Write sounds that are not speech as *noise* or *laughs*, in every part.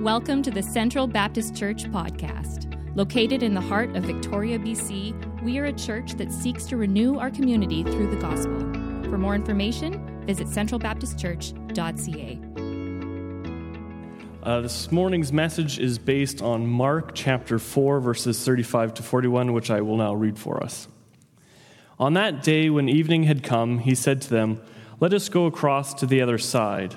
Welcome to the Central Baptist Church podcast. Located in the heart of Victoria, BC, we are a church that seeks to renew our community through the gospel. For more information, visit centralbaptistchurch.ca. Uh, this morning's message is based on Mark chapter 4, verses 35 to 41, which I will now read for us. On that day, when evening had come, he said to them, Let us go across to the other side.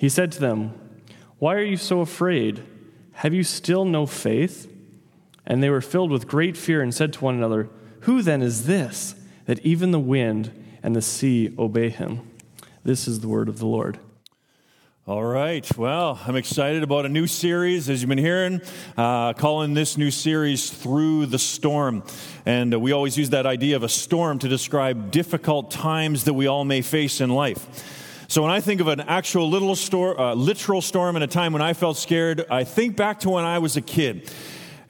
He said to them, Why are you so afraid? Have you still no faith? And they were filled with great fear and said to one another, Who then is this, that even the wind and the sea obey him? This is the word of the Lord. All right. Well, I'm excited about a new series, as you've been hearing, uh, calling this new series Through the Storm. And uh, we always use that idea of a storm to describe difficult times that we all may face in life. So when I think of an actual little store, uh, literal storm in a time when I felt scared, I think back to when I was a kid.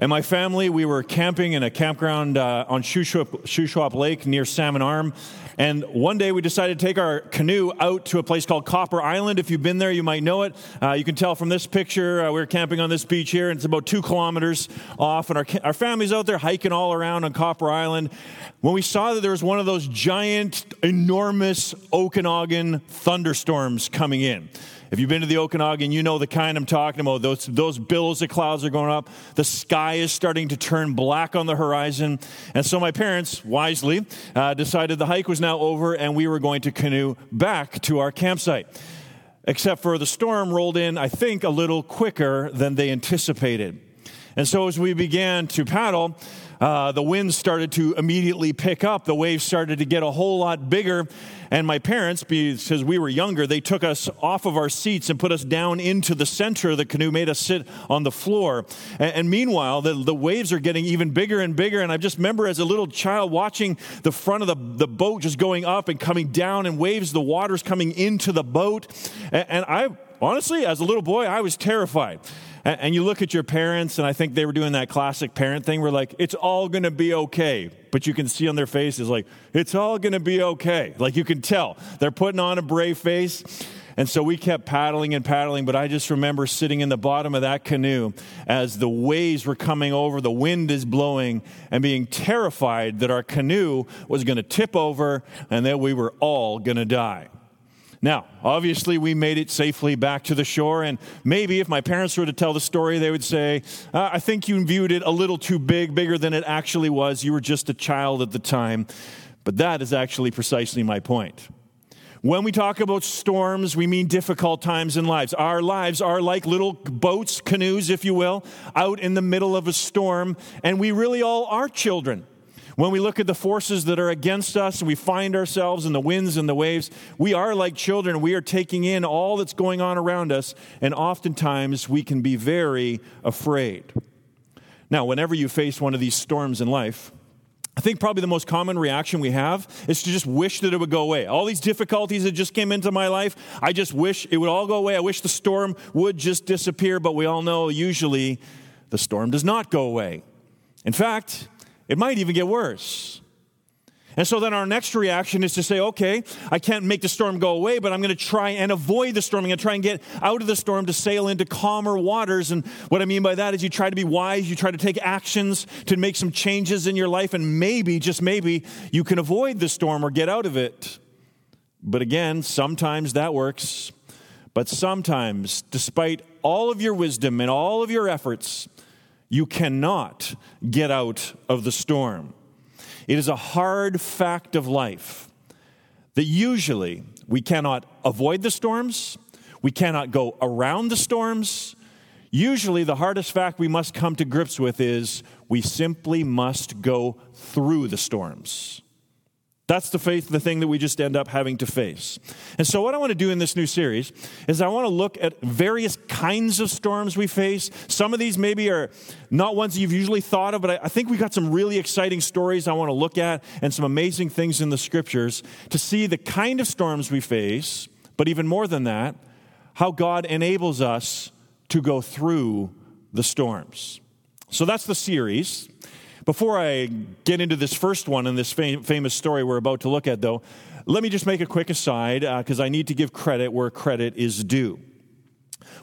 And my family, we were camping in a campground uh, on Shuswap Lake near Salmon Arm. And one day we decided to take our canoe out to a place called Copper Island. If you've been there, you might know it. Uh, you can tell from this picture, uh, we are camping on this beach here, and it's about two kilometers off. And our, our family's out there hiking all around on Copper Island. When we saw that there was one of those giant, enormous Okanagan thunderstorms coming in. If you've been to the Okanagan, you know the kind I'm talking about. Those, those billows of clouds are going up. The sky is starting to turn black on the horizon. And so my parents, wisely, uh, decided the hike was now over and we were going to canoe back to our campsite. Except for the storm rolled in, I think, a little quicker than they anticipated. And so as we began to paddle, uh, the winds started to immediately pick up. The waves started to get a whole lot bigger. And my parents, because we were younger, they took us off of our seats and put us down into the center of the canoe, made us sit on the floor. And, and meanwhile, the, the waves are getting even bigger and bigger. And I just remember as a little child watching the front of the, the boat just going up and coming down, and waves, the water's coming into the boat. and, and I, honestly, as a little boy, I was terrified. And you look at your parents, and I think they were doing that classic parent thing where, like, it's all going to be okay. But you can see on their faces, like, it's all going to be okay. Like, you can tell. They're putting on a brave face. And so we kept paddling and paddling, but I just remember sitting in the bottom of that canoe as the waves were coming over, the wind is blowing, and being terrified that our canoe was going to tip over and that we were all going to die. Now, obviously, we made it safely back to the shore, and maybe if my parents were to tell the story, they would say, uh, I think you viewed it a little too big, bigger than it actually was. You were just a child at the time. But that is actually precisely my point. When we talk about storms, we mean difficult times in lives. Our lives are like little boats, canoes, if you will, out in the middle of a storm, and we really all are children. When we look at the forces that are against us and we find ourselves in the winds and the waves, we are like children. We are taking in all that's going on around us, and oftentimes we can be very afraid. Now, whenever you face one of these storms in life, I think probably the most common reaction we have is to just wish that it would go away. All these difficulties that just came into my life, I just wish it would all go away. I wish the storm would just disappear, but we all know usually the storm does not go away. In fact, it might even get worse. And so then our next reaction is to say, okay, I can't make the storm go away, but I'm going to try and avoid the storm. I'm going to try and get out of the storm to sail into calmer waters. And what I mean by that is you try to be wise, you try to take actions to make some changes in your life, and maybe, just maybe, you can avoid the storm or get out of it. But again, sometimes that works. But sometimes, despite all of your wisdom and all of your efforts, you cannot get out of the storm. It is a hard fact of life that usually we cannot avoid the storms, we cannot go around the storms. Usually, the hardest fact we must come to grips with is we simply must go through the storms. That's the faith, the thing that we just end up having to face. And so, what I want to do in this new series is I want to look at various kinds of storms we face. Some of these maybe are not ones you've usually thought of, but I think we've got some really exciting stories I want to look at and some amazing things in the scriptures to see the kind of storms we face, but even more than that, how God enables us to go through the storms. So that's the series. Before I get into this first one and this fam- famous story we're about to look at, though, let me just make a quick aside because uh, I need to give credit where credit is due.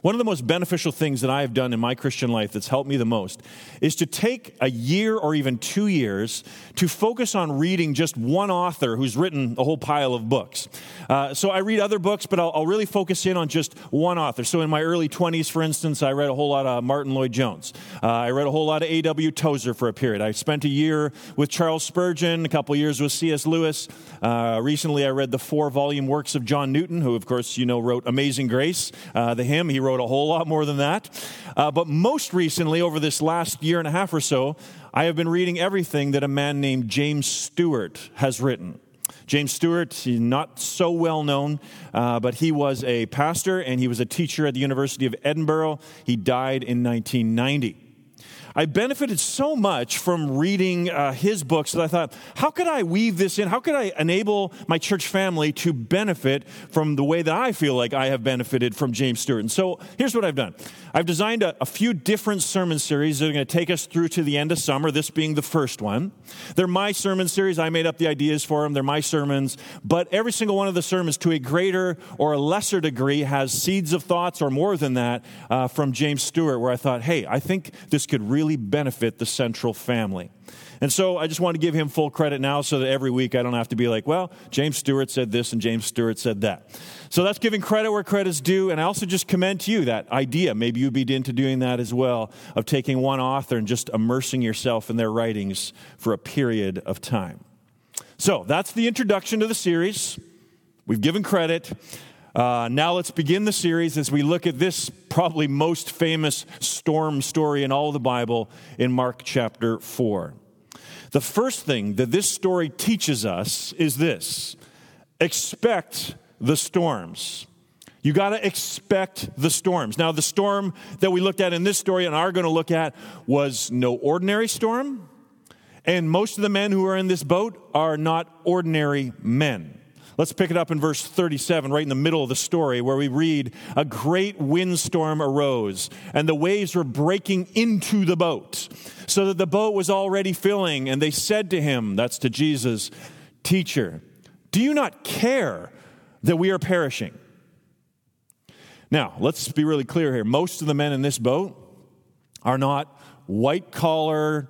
One of the most beneficial things that I have done in my Christian life that's helped me the most is to take a year or even two years to focus on reading just one author who's written a whole pile of books. Uh, so I read other books, but I'll, I'll, really focus in on just one author. So in my early 20s, for instance, I read a whole lot of Martyn Lloyd-Jones. Uh, I read a whole lot of A.W. Tozer for a period. I spent a year with Charles Spurgeon, a couple years with C.S. Lewis. Uh, recently, I read the four volume works of John Newton, who, of course, you know, wrote Amazing Grace, uh, the hymn. He wrote a whole lot more than that. Uh, but most recently, over this last year and a half or so, I have been reading everything that a man named James Stewart has written. James Stewart, he's not so well known, uh, but he was a pastor and he was a teacher at the University of Edinburgh. He died in 1990. I benefited so much from reading uh, his books that I thought, how could I weave this in? How could I enable my church family to benefit from the way that I feel like I have benefited from James Stewart? And so here's what I've done I've designed a, a few different sermon series that are going to take us through to the end of summer, this being the first one. They're my sermon series. I made up the ideas for them, they're my sermons. But every single one of the sermons, to a greater or a lesser degree, has seeds of thoughts or more than that uh, from James Stewart, where I thought, hey, I think this could really really benefit the central family. And so I just want to give him full credit now so that every week I don't have to be like, well, James Stewart said this and James Stewart said that. So that's giving credit where credit's due. And I also just commend to you that idea. Maybe you'd be into doing that as well, of taking one author and just immersing yourself in their writings for a period of time. So that's the introduction to the series. We've given credit. Uh, now let's begin the series as we look at this probably most famous storm story in all the Bible in Mark chapter 4. The first thing that this story teaches us is this expect the storms. You got to expect the storms. Now, the storm that we looked at in this story and are going to look at was no ordinary storm. And most of the men who are in this boat are not ordinary men. Let's pick it up in verse 37, right in the middle of the story, where we read A great windstorm arose, and the waves were breaking into the boat, so that the boat was already filling. And they said to him, That's to Jesus, Teacher, do you not care that we are perishing? Now, let's be really clear here. Most of the men in this boat are not white collar,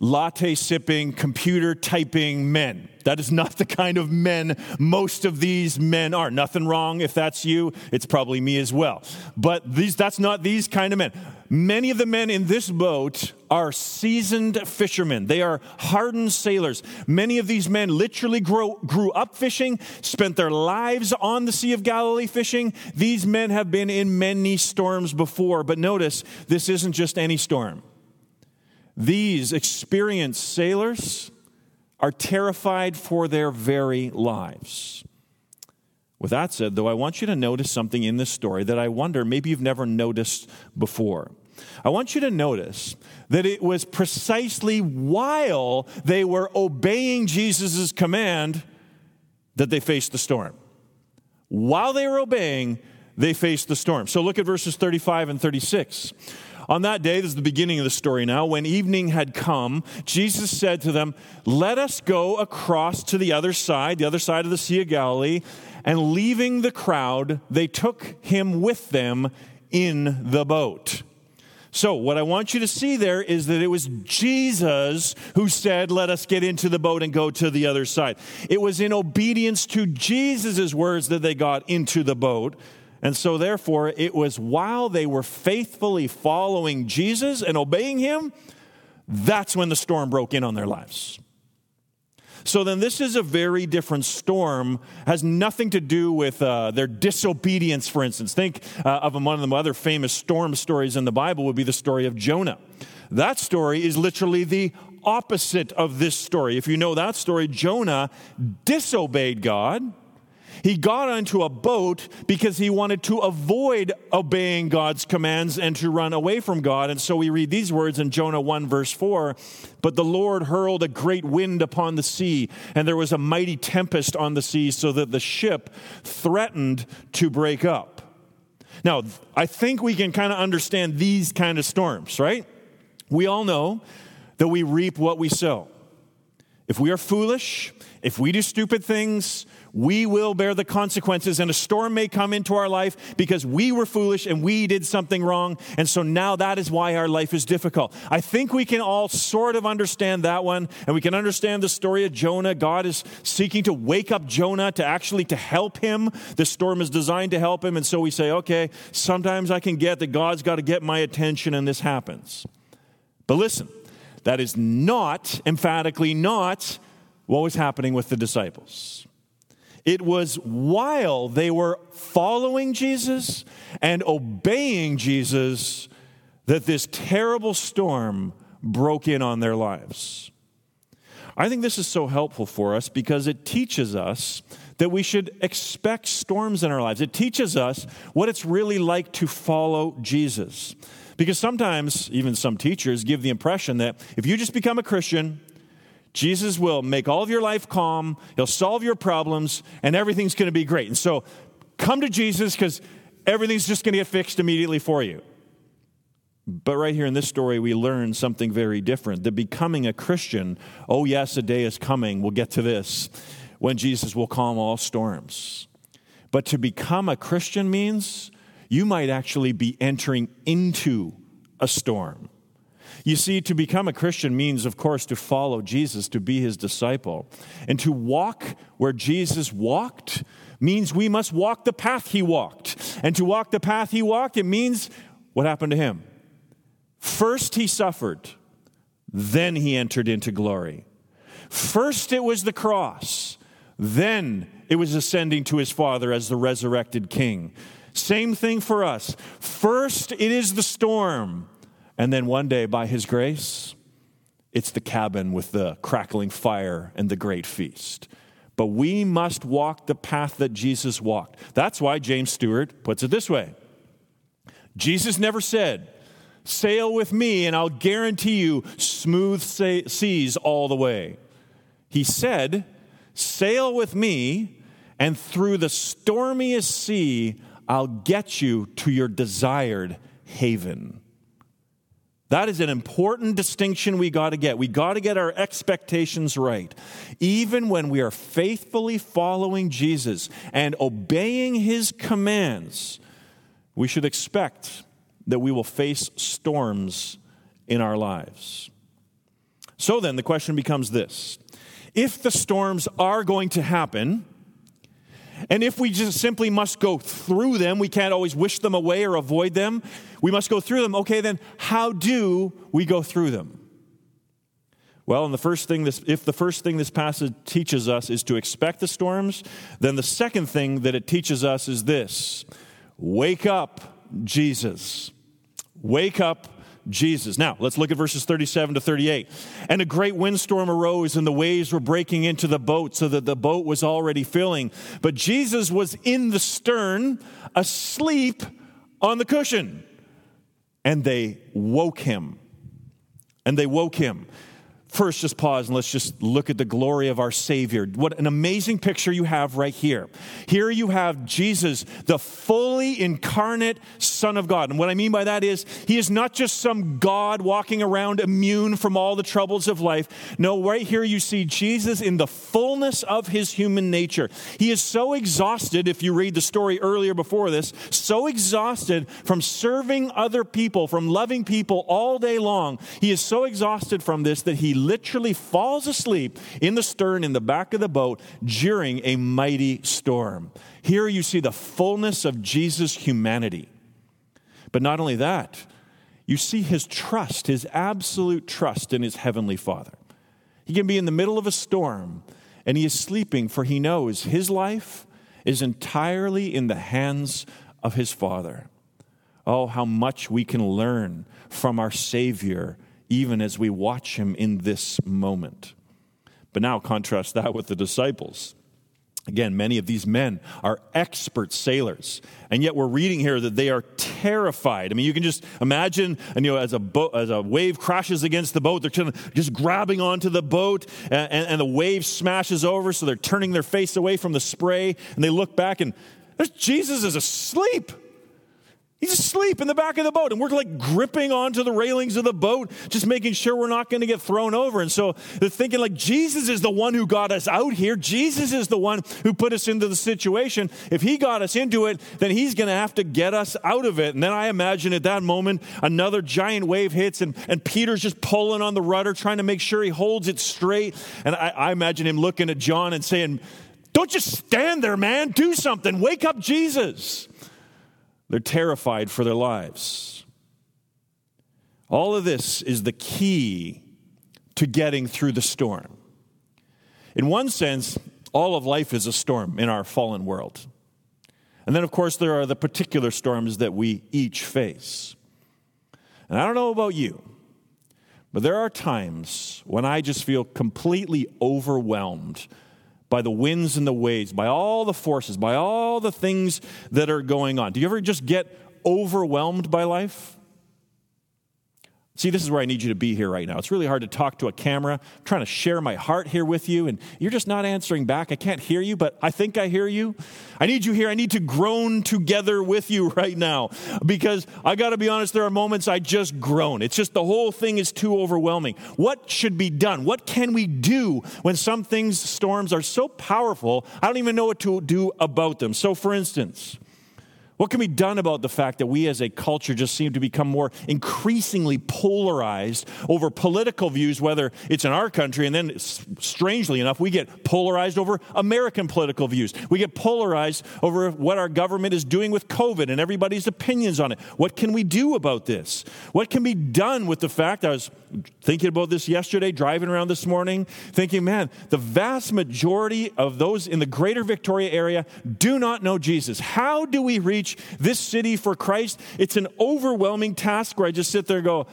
latte sipping, computer typing men. That is not *laughs* the kind of men most of these men are. Nothing wrong if that's you. It's probably me as well. But these, that's not these kind of men. Many of the men in this boat are seasoned fishermen. They are hardened sailors. Many of these men literally grow, grew up fishing, spent their lives on the Sea of Galilee fishing. These men have been in many storms before. But notice, this isn't just any storm. These experienced sailors are terrified for their very lives. With that said, though, I want you to notice something in this story that I wonder maybe you've never noticed before. I want you to notice that it was precisely while they were obeying Jesus' command that they faced the storm. While they were obeying, they faced the storm. So look at verses 35 and 36. On that day, this is the beginning of the story now, when evening had come, Jesus said to them, Let us go across to the other side, the other side of the Sea of Galilee. And leaving the crowd, they took him with them in the boat. So, what I want you to see there is that it was Jesus who said, Let us get into the boat and go to the other side. It was in obedience to Jesus' words that they got into the boat. And so, therefore, it was while they were faithfully following Jesus and obeying him, that's when the storm broke in on their lives. So then, this is a very different storm. Has nothing to do with uh, their disobedience. For instance, think uh, of one of the other famous storm stories in the Bible would be the story of Jonah. That story is literally the opposite of this story. If you know that story, Jonah disobeyed God. He got onto a boat because he wanted to avoid obeying God's commands and to run away from God. And so we read these words in Jonah 1, verse 4 But the Lord hurled a great wind upon the sea, and there was a mighty tempest on the sea, so that the ship threatened to break up. Now, I think we can kind of understand these kind of storms, right? We all know that we reap what we sow. If we are foolish, if we do stupid things, we will bear the consequences, and a storm may come into our life because we were foolish and we did something wrong. And so now that is why our life is difficult. I think we can all sort of understand that one, and we can understand the story of Jonah. God is seeking to wake up Jonah to actually to help him. The storm is designed to help him, and so we say, okay, sometimes I can get that God's got to get my attention, and this happens. But listen, that is not, emphatically not, what was happening with the disciples. It was while they were following Jesus and obeying Jesus that this terrible storm broke in on their lives. I think this is so helpful for us because it teaches us that we should expect storms in our lives. It teaches us what it's really like to follow Jesus. Because sometimes, even some teachers give the impression that if you just become a Christian, Jesus will make all of your life calm, He'll solve your problems, and everything's going to be great. And so come to Jesus because everything's just going to get fixed immediately for you. But right here in this story, we learn something very different. That becoming a Christian, oh, yes, a day is coming, we'll get to this, when Jesus will calm all storms. But to become a Christian means you might actually be entering into a storm. You see, to become a Christian means, of course, to follow Jesus, to be his disciple. And to walk where Jesus walked means we must walk the path he walked. And to walk the path he walked, it means what happened to him? First, he suffered, then he entered into glory. First, it was the cross, then it was ascending to his Father as the resurrected King. Same thing for us. First, it is the storm. And then one day, by His grace, it's the cabin with the crackling fire and the great feast. But we must walk the path that Jesus walked. That's why James Stewart puts it this way Jesus never said, Sail with me and I'll guarantee you smooth seas all the way. He said, Sail with me, and through the stormiest sea, I'll get you to your desired haven. That is an important distinction we got to get. We got to get our expectations right. Even when we are faithfully following Jesus and obeying his commands, we should expect that we will face storms in our lives. So then, the question becomes this if the storms are going to happen, and if we just simply must go through them, we can't always wish them away or avoid them. We must go through them. Okay, then how do we go through them? Well, and the first thing this, if the first thing this passage teaches us is to expect the storms, then the second thing that it teaches us is this wake up, Jesus. Wake up, Jesus. Now, let's look at verses 37 to 38. And a great windstorm arose, and the waves were breaking into the boat, so that the boat was already filling. But Jesus was in the stern, asleep on the cushion. And they woke him. And they woke him. First, just pause and let's just look at the glory of our Savior. What an amazing picture you have right here. Here you have Jesus, the fully incarnate Son of God. And what I mean by that is, he is not just some God walking around immune from all the troubles of life. No, right here you see Jesus in the fullness of his human nature. He is so exhausted, if you read the story earlier before this, so exhausted from serving other people, from loving people all day long. He is so exhausted from this that he literally falls asleep in the stern in the back of the boat during a mighty storm. Here you see the fullness of Jesus' humanity. But not only that, you see his trust, his absolute trust in his heavenly Father. He can be in the middle of a storm and he is sleeping, for he knows his life is entirely in the hands of his Father. Oh, how much we can learn from our Savior even as we watch him in this moment. But now contrast that with the disciples. Again, many of these men are expert sailors, and yet we're reading here that they are terrified. I mean, you can just imagine, and you know, as a as a wave crashes against the boat, they're just grabbing onto the boat, and, and the wave smashes over, so they're turning their face away from the spray, and they look back, and Jesus is asleep. He's asleep in the back of the boat, and we're like gripping onto the railings of the boat, just making sure we're not going to get thrown over. And so they're thinking, like, Jesus is the one who got us out here. Jesus is the one who put us into the situation. If he got us into it, then he's going to have to get us out of it. And then I imagine at that moment, another giant wave hits, and, and Peter's just pulling on the rudder, trying to make sure he holds it straight. And I, I imagine him looking at John and saying, Don't just stand there, man. Do something. Wake up Jesus. They're terrified for their lives. All of this is the key to getting through the storm. In one sense, all of life is a storm in our fallen world. And then, of course, there are the particular storms that we each face. And I don't know about you, but there are times when I just feel completely overwhelmed by the winds and the waves, by all the forces, by all the things that are going on. Do you ever just get overwhelmed by life? See, this is where I need you to be here right now. It's really hard to talk to a camera. I'm trying to share my heart here with you, and you're just not answering back. I can't hear you, but I think I hear you. I need you here. I need to groan together with you *laughs* right now because I got to be honest, there are moments I just groan. It's just the whole thing is too overwhelming. What should be done? What can we do when some things, storms, are so powerful, I don't even know what to do about them? So, for instance, what can be done about the fact that we as a culture just seem to become more increasingly polarized over political views, whether it's in our country, and then strangely enough, we get polarized over American political views. We get polarized over what our government is doing with COVID and everybody's opinions on it. What can we do about this? What can be done with the fact I was thinking about this yesterday, driving around this morning, thinking, man, the vast majority of those in the greater Victoria area do not know Jesus. How do we reach reach this city for Christ, it's an overwhelming task where I just sit there and go,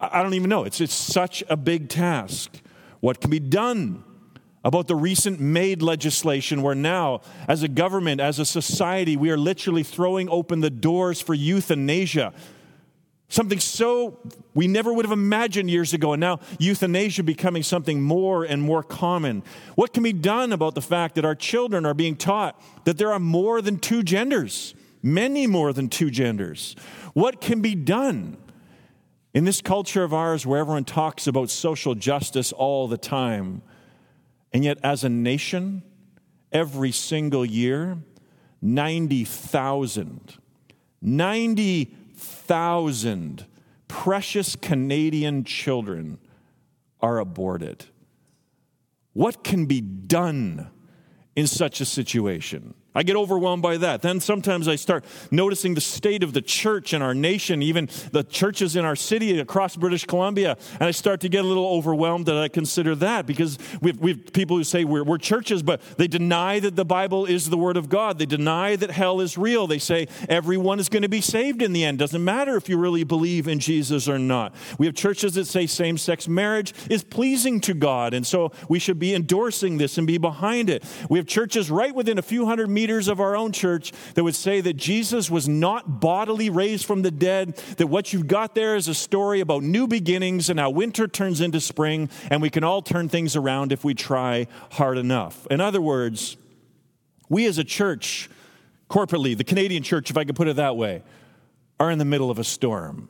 I don't even know. It's, it's such a big task. What can be done? about the recent MAID legislation, where now, as a government, as a society, we are literally throwing open the doors for euthanasia. Something so we never would have imagined years ago, and now euthanasia becoming something more and more common. What can be done about the fact that our children are being taught that there are more than two genders? Many more than two genders. What can be done? In this culture of ours where everyone talks about social justice all the time, and yet as a nation, every single year, 90,000, 90,000 precious Canadian children are aborted. What can be done in such a situation? I get overwhelmed by that. Then sometimes I start noticing the state of the church in our nation, even the churches in our city across British Columbia, and I start to get a little overwhelmed that I consider that because we have, people who say we're, we're churches, but they deny that the Bible is the Word of God. They deny that hell is real. They say everyone is going to be saved in the end. Doesn't matter if you really believe in Jesus or not. We have churches that say same sex marriage is pleasing to God, and so we should be endorsing this and be behind it. We have churches right within a few hundred meters leaders of our own church that would say that Jesus was not bodily raised from the dead, that what you've got there is a story about new beginnings and how winter turns into spring, and we can all turn things around if we try hard enough. In other words, we as a church, corporately, the Canadian church, if I could put it that way, are in the middle of a storm.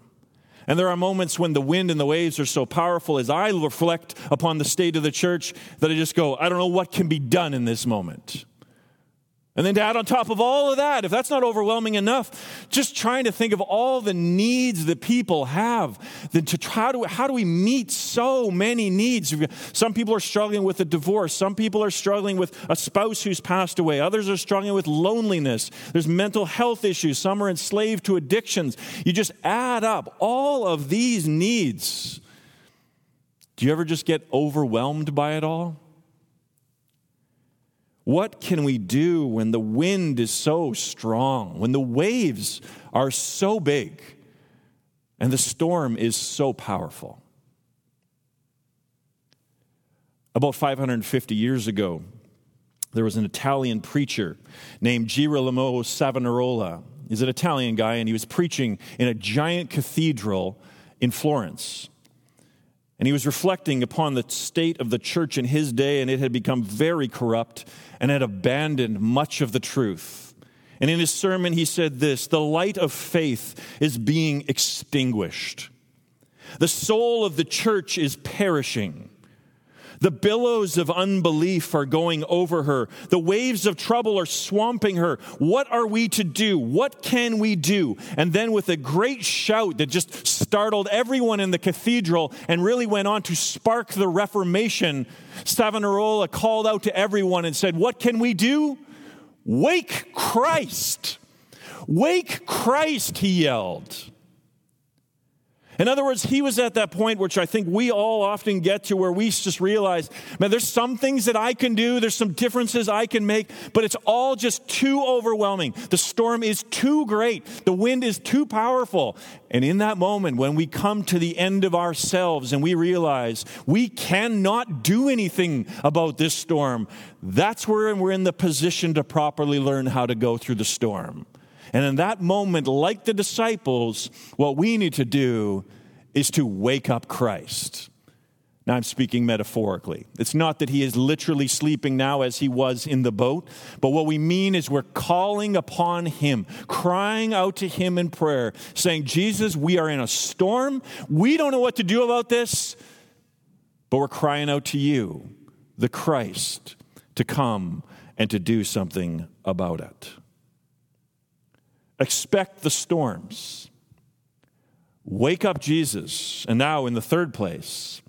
And there are moments when the wind and the waves are so powerful as I reflect upon the state of the church that I just go, I don't know what can be done in this moment. And then to add on top of all of that, if that's not overwhelming enough, just trying to think of all the needs that people have, then to try to how do we meet so many needs? Some people are struggling with a divorce, some people are struggling with a spouse who's passed away, others are struggling with loneliness. There's mental health issues, some are enslaved to addictions. You just add up all of these needs. Do you ever just get overwhelmed by it all? What can we do when the wind is so strong, when the waves are so big, and the storm is so powerful? About 550 years ago, there was an Italian preacher named Girolamo Savonarola. He's an Italian guy, and he was preaching in a giant cathedral in Florence. And he was reflecting upon the state of the church in his day, and it had become very corrupt and had abandoned much of the truth. And in his sermon, he said this The light of faith is being extinguished. The soul of the church is perishing. The billows of unbelief are going over her. The waves of trouble are swamping her. What are we to do? What can we do? And then, with a great shout that just startled everyone in the cathedral and really went on to spark the Reformation, Savonarola called out to everyone and said, What can we do? Wake Christ! Wake Christ, he yelled. In other words, he was at that point, which I think we all often get to, where we just realize, man, there's some things that I can do, there's some differences I can make, but it's all just too overwhelming. The storm is too great, the wind is too powerful. And in that moment, when we come to the end of ourselves and we realize we cannot do anything about this storm, that's where we're in the position to properly learn how to go through the storm. And in that moment, like the disciples, what we need to do is to wake up Christ. Now, I'm speaking metaphorically. It's not that he is literally sleeping now as he was in the boat, but what we mean is we're calling upon him, crying out to him in prayer, saying, Jesus, we are in a storm. We don't know what to do about this, but we're crying out to you, the Christ, to come and to do something about it. Expect the storms. Wake up Jesus. And now, in the third place,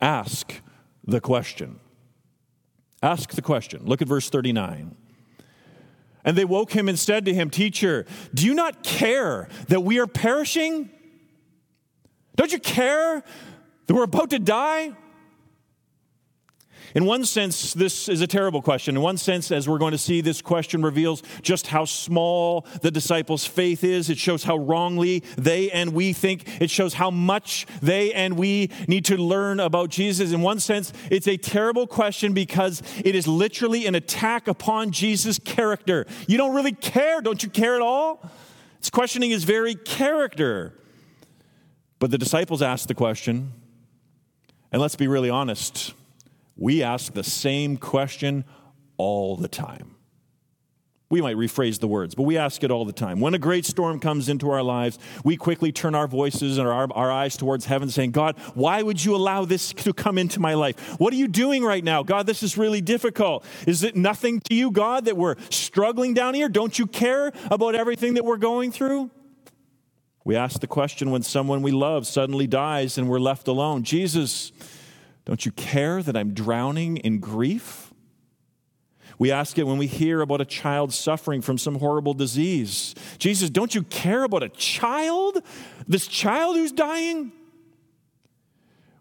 ask the question. Ask the question. Look at verse 39. And they woke him and said to him, Teacher, do you not care that we are perishing? Don't you care that we're about to die? In one sense, this is a terrible question. In one sense, as we're going to see, this question reveals just how small the disciples' faith is. It shows how wrongly they and we think. It shows how much they and we need to learn about Jesus. In one sense, it's a terrible question because it is literally an attack upon Jesus' character. You don't really care. Don't you care at all? It's questioning his very character. But the disciples asked the question, and let's be really honest we ask the same question all the time. We might rephrase the words, but we ask it all the time. When a great storm comes into our lives, we quickly turn our voices and our, our eyes towards heaven, saying, God, why would you allow this to come into my life? What are you doing right now? God, this is really difficult. Is it nothing to you, God, that we're struggling down here? Don't you care about everything that we're going through? We ask the question when someone we love suddenly dies and we're left alone Jesus, don't you care that I'm drowning in grief? We ask it when we hear about a child suffering from some horrible disease. Jesus, don't you care about a child? This child who's dying?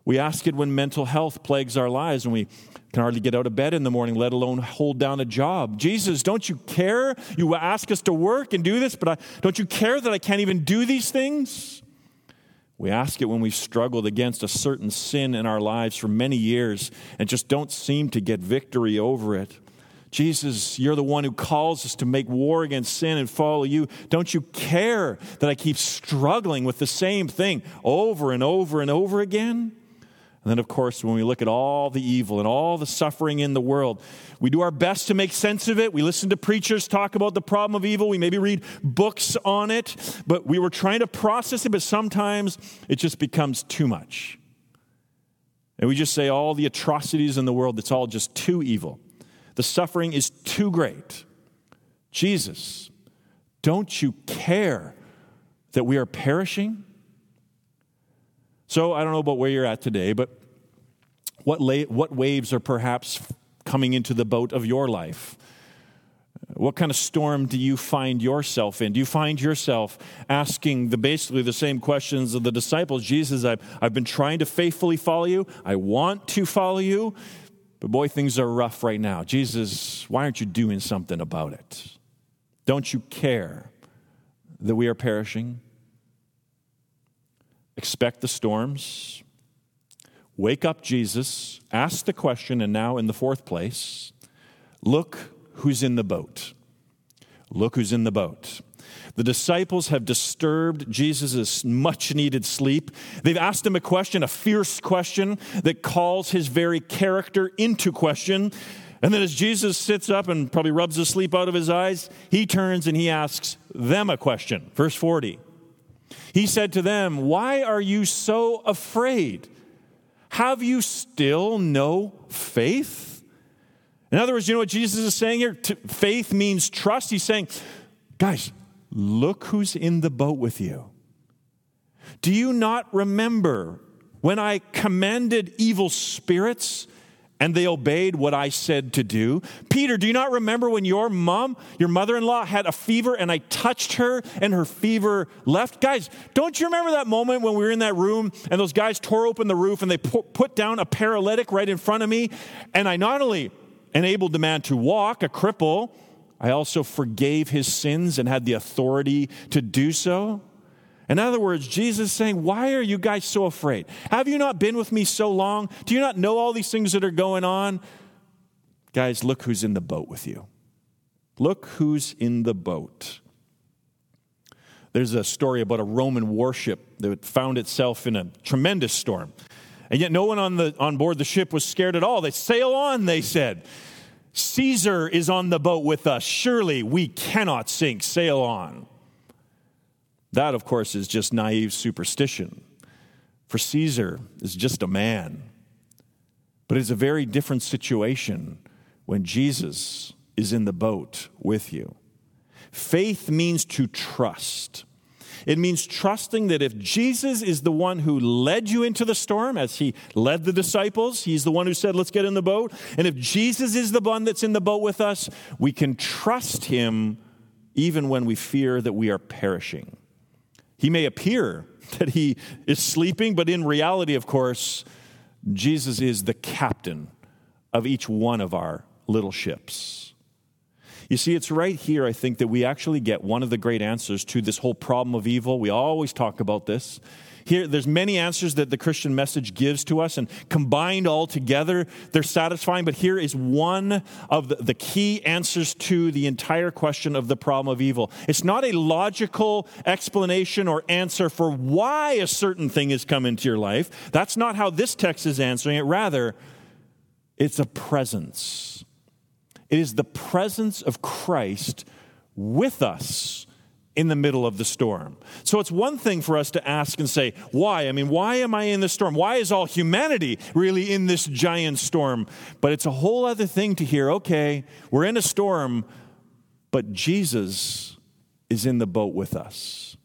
We ask it when mental health plagues our lives and we can hardly get out of bed in the morning, let alone hold down a job. Jesus, don't you care? You ask us to work and do this, but I, don't you care that I can't even do these things? We ask it when we've struggled against a certain sin in our lives for many years and just don't seem to get victory over it. Jesus, you're the one who calls us to make war against sin and follow you. Don't you care that I keep struggling with the same thing over and over and over again? And then, of course, when we look at all the evil and all the suffering in the world, we do our best to make sense of it. We listen to preachers talk about the problem of evil. We maybe read books on it, but we were trying to process it, but sometimes it just becomes too much. And we just say all the atrocities in the world, it's all just too evil. The suffering is too great. Jesus, don't you care that we are perishing? So I don't know about where you're at today, but what, la- what waves are perhaps coming into the boat of your life? What kind of storm do you find yourself in? Do you find yourself asking the basically the same questions of the disciples? Jesus, I've, I've been trying to faithfully follow you. I want to follow you, but boy, things are rough right now. Jesus, why aren't you doing something about it? Don't you care that we are perishing? Expect the storms, Wake up, Jesus, ask the question, and now in the fourth place, look who's in the boat. Look who's in the boat. The disciples have disturbed Jesus' much needed sleep. They've asked him a question, a fierce question that calls his very character into question. And then as Jesus sits up and probably rubs the sleep out of his eyes, he turns and he asks them a question. Verse 40. He said to them, Why are you so afraid? Have you still no faith? In other words, you know what Jesus is saying here? Faith means trust. He's saying, Guys, Look who's in the boat with you. Do you not remember when I commanded evil spirits and they obeyed what I said to do? Peter, do you not remember when your mom, your mother in law, had a fever and I touched her and her fever left? Guys, don't you remember that moment when we were in that room and those guys tore open the roof and they put down a paralytic right in front of me? And I not only enabled the man to walk, a cripple, I also forgave his sins and had the authority to do so. In other words, Jesus is saying, Why are you guys so afraid? Have you not been with me so long? Do you not know all these things that are going on? Guys, look who's in the boat with you. Look who's in the boat. There's a story about a Roman warship that found itself in a tremendous storm. And yet, no one on, the, on board the ship was scared at all. They sail on, they said. Caesar is on the boat with us. Surely we cannot sink. Sail on. That, of course, is just naive superstition. For Caesar is just a man. But it's a very different situation when Jesus is in the boat with you. Faith means to trust. It means trusting that if Jesus is the one who led you into the storm, as he led the disciples, he's the one who said, Let's get in the boat. And if Jesus is the one that's in the boat with us, we can trust him even when we fear that we are perishing. He may appear *laughs* that he is sleeping, but in reality, of course, Jesus is the captain of each one of our little ships. You see, it's right here, I think, that we actually get one of the great answers to this whole problem of evil. We always talk about this. Here, there's many answers that the Christian message gives to us, and combined all together, they're satisfying. But here is one of the, the key answers to the entire question of the problem of evil. It's not a logical explanation or answer for why a certain thing has come into your life. That's not how this text is answering it. Rather, it's a presence it is the presence of Christ with us in the middle of the storm. So it's one thing for us to ask and say, why? I mean, why am I in this storm? Why is all humanity really in this giant storm? But it's a whole other thing to hear, okay, we're in a storm, but Jesus is in the boat with us.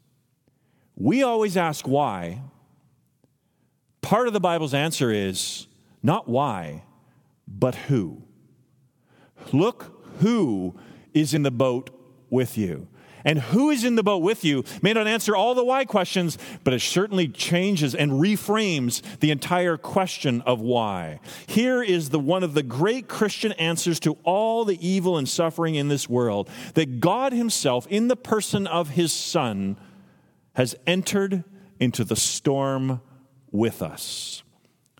We always ask why. Part of the Bible's answer is not why, but who. Look who is in the boat with you. And who is in the boat with you may not answer all the why questions, but it certainly changes and reframes the entire question of why. Here is the one of the great Christian answers to all the evil and suffering in this world that God himself in the person of his son has entered into the storm with us.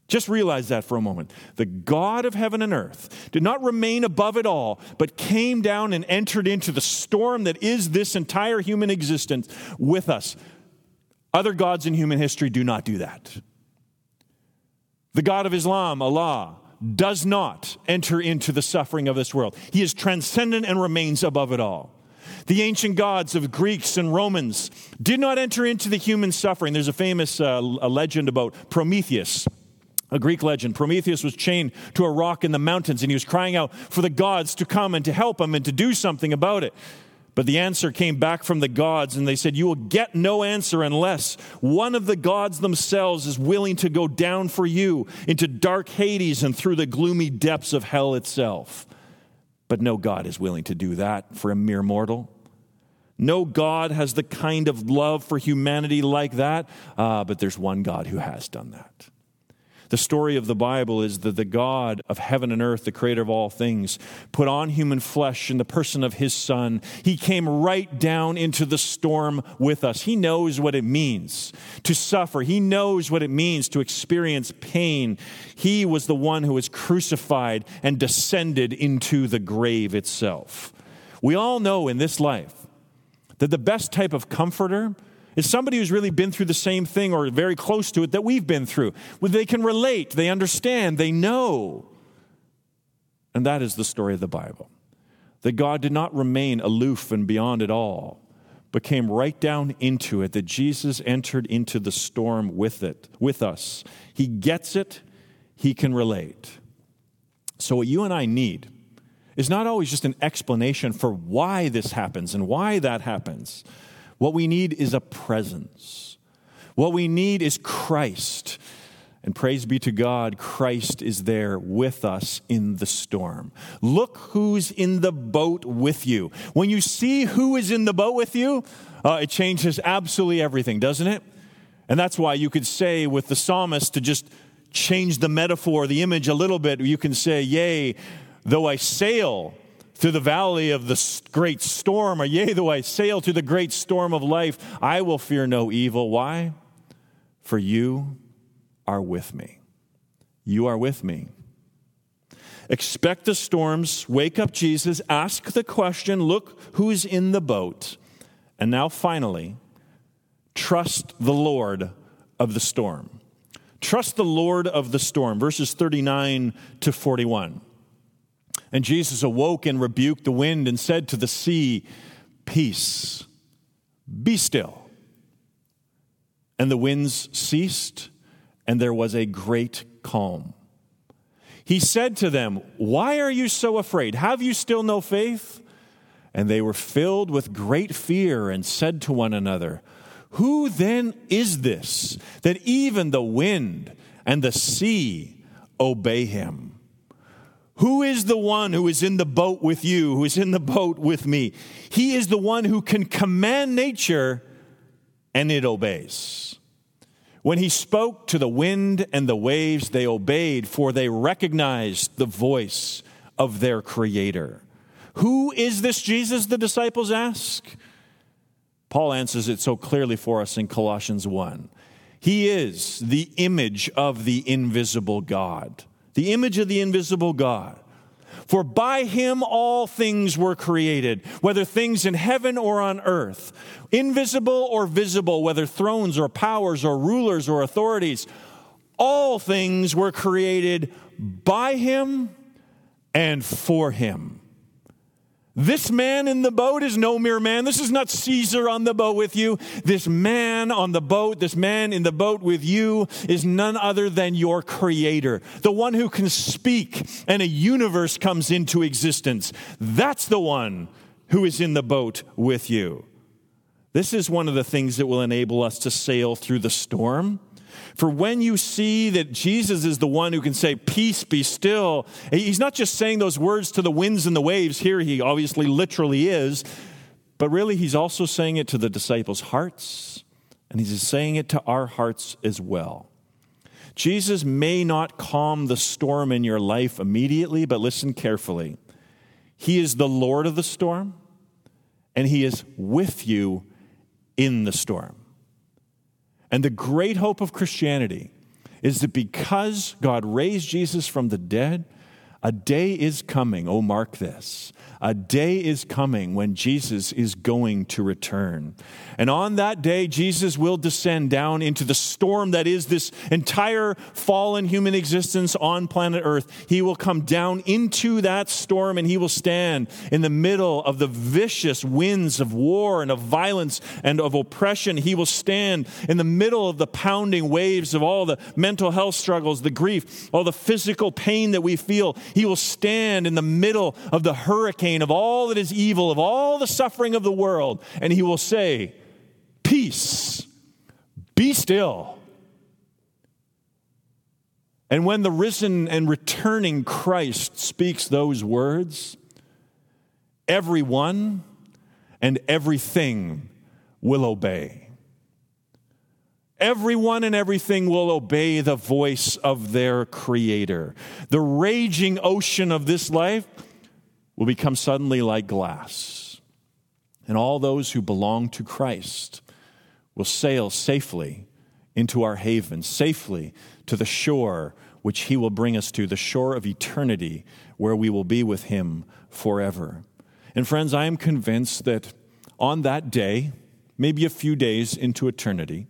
Just realize that for a moment. The God of heaven and earth did not remain above it all, but came down and entered into the storm that is this entire human existence with us. Other gods in human history do not do that. The God of Islam, Allah, does not enter into the suffering of this world. He is transcendent and remains above it all. The ancient gods of Greeks and Romans did not enter into the human suffering. There's a famous uh, a legend about Prometheus a Greek legend. Prometheus was chained to a rock in the mountains and he was crying out for the gods to come and to help him and to do something about it. But the answer came back from the gods, and they said, You will get no answer unless one of the gods themselves is willing to go down for you into dark Hades and through the gloomy depths of hell itself. But no God is willing to do that for a mere mortal. No God has the kind of love for humanity like that, uh, but there's one God who has done that. The story of the Bible is that the God of heaven and earth, the creator of all things, put on human flesh in the person of his Son. He came right down into the storm with us. He knows what it means to suffer, he knows what it means to experience pain. He was the one who was crucified and descended into the grave itself. We all know in this life that the best type of comforter is somebody who's really been through the same thing or very close to it that we've been through. They can relate, they understand, they know. And that is the story of the Bible. That God did not remain aloof and beyond it all, but came right down into it, that Jesus entered into the storm with it, with us. He gets it, he can relate. So, what you and I need is not always just an explanation for why this happens and why that happens. What we need is a presence. What we need is Christ. And praise be to God, Christ is there with us in the storm. Look who's in the boat with you. When you see who is in the boat with you, uh, it changes absolutely everything, doesn't it? And that's why you could say with the psalmist to just change the metaphor, the image a little bit, you can say, Yea, though I sail through the valley of the great storm, or yea, though I sail through the great storm of life, I will fear no evil. Why? For you are with me. You are with me. Expect the storms, wake up Jesus, ask the question, look who's in the boat. And now, finally, trust the Lord of the storm. Trust the Lord of the storm, verses 39 to 41. And Jesus awoke and rebuked the wind and said to the sea, Peace, be still. And the winds ceased, and there was a great calm. He said to them, Why are you so afraid? Have you still no faith? And they were filled with great fear and said to one another, Who then is this that even the wind and the sea obey him? Who is the one who is in the boat with you, who is in the boat with me? He is the one who can command nature and it obeys. When he spoke to the wind and the waves, they obeyed, for they recognized the voice of their Creator. Who is this Jesus, the disciples ask? Paul answers it so clearly for us in Colossians 1. He is the image of the invisible God the image of the invisible God. For by him all things were created, whether things in heaven or on earth, invisible or visible, whether thrones or powers or rulers or authorities. All things were created by him and for him. This man in the boat is no mere man. This is not Caesar on the boat with you. This man on the boat, this man in the boat with you is none other than your creator, the one who can speak and a universe comes into existence. That's the one who is in the boat with you. This is one of the things that will enable us to sail through the storm. For when you see that Jesus is the one who can say, Peace be still, he's not just saying those words to the winds and the waves. Here he obviously literally is, but really he's also saying it to the disciples' hearts, and he's saying it to our hearts as well. Jesus may not calm the storm in your life immediately, but listen carefully. He is the Lord of the storm, and he is with you in the storm. And the great hope of Christianity is that because God raised Jesus from the dead, a day is coming, oh, mark this, a day is coming when Jesus is going to return. And on that day, Jesus will descend down into the storm that is this entire fallen human existence on planet Earth. He will come down into that storm and he will stand in the middle of the vicious winds of war and of violence and of oppression. He will stand in the middle of the pounding waves of all the mental health struggles, the grief, all the physical pain that we feel. He will stand in the middle of the hurricane of all that is evil, of all the suffering of the world, and he will say, Peace, be still. And when the risen and returning Christ speaks those words, everyone and everything will obey. Everyone and everything will obey the voice of their Creator. The raging ocean of this life will become suddenly like glass. And all those who belong to Christ will sail safely into our haven, safely to the shore which He will bring us to, the shore of eternity, where we will be with Him forever. And friends, I am convinced that on that day, maybe a few days into eternity,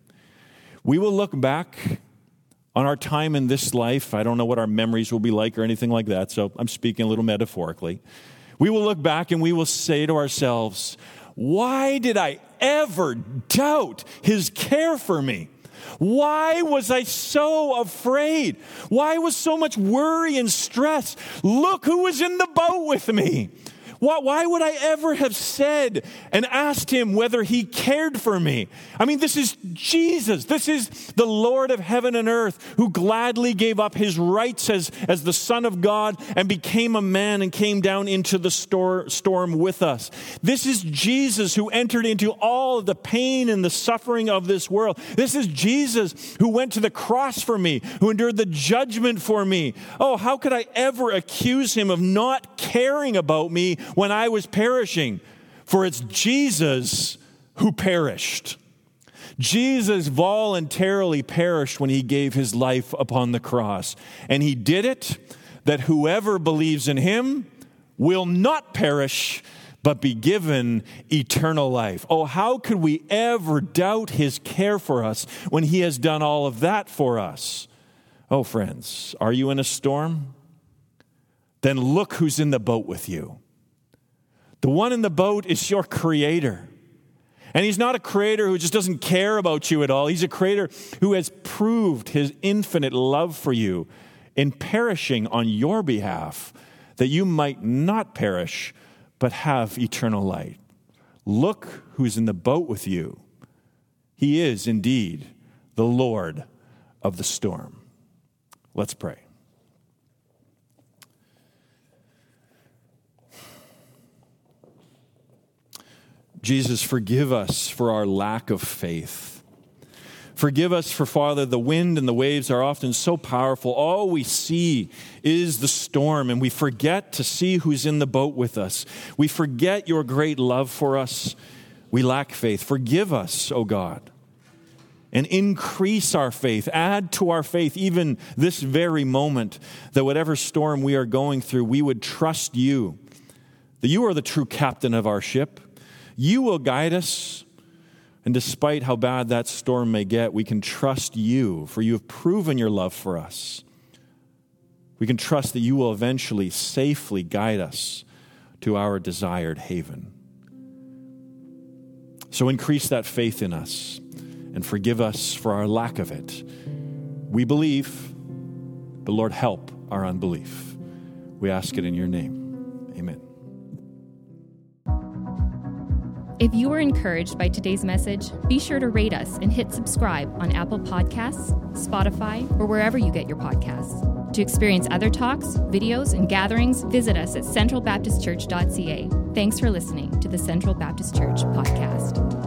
we will look back on our time in this life. I don't know what our memories will be like or anything like that, so I'm speaking a little metaphorically. We will look back and we will say to ourselves, Why did I ever doubt his care for me? Why was I so afraid? Why was so much worry and stress? Look who was in the boat with me. Why, why would I ever have said and asked him whether he cared for me? I mean, this is Jesus. This is the Lord of heaven and earth who gladly gave up his rights as, as the Son of God and became a man and came down into the stor- storm with us. This is Jesus who entered into all the pain and the suffering of this world. This is Jesus who went to the cross for me, who endured the judgment for me. Oh, how could I ever accuse him of not caring about me when I was perishing, for it's Jesus who perished. Jesus voluntarily perished when he gave his life upon the cross. And he did it that whoever believes in him will not perish, but be given eternal life. Oh, how could we ever doubt his care for us when he has done all of that for us? Oh, friends, are you in a storm? Then look who's in the boat with you. The one in the boat is your creator. And he's not a creator who just doesn't care about you at all. He's a creator who has proved his infinite love for you in perishing on your behalf that you might not perish but have eternal light. Look who's in the boat with you. He is indeed the Lord of the storm. Let's pray. Jesus, forgive us for our lack of faith. Forgive us for, Father, the wind and the waves are often so powerful. All we see is the storm, and we forget to see who's in the boat with us. We forget your great love for us. We lack faith. Forgive us, O God, and increase our faith. Add to our faith, even this very moment, that whatever storm we are going through, we would trust you, that you are the true captain of our ship you will guide us. And despite how bad that storm may get, we can trust you, for you have proven your love for us. We can trust that you will eventually safely guide us to our desired haven. So increase that faith in us and forgive us for our lack of it. We believe, but Lord, help our unbelief. We ask it in your name. If you were encouraged by today's message, be sure to rate us and hit subscribe on Apple Podcasts, Spotify, or wherever you get your podcasts. To experience other talks, videos, and gatherings, visit us at centralbaptistchurch.ca. Thanks for listening to the Central Baptist Church podcast.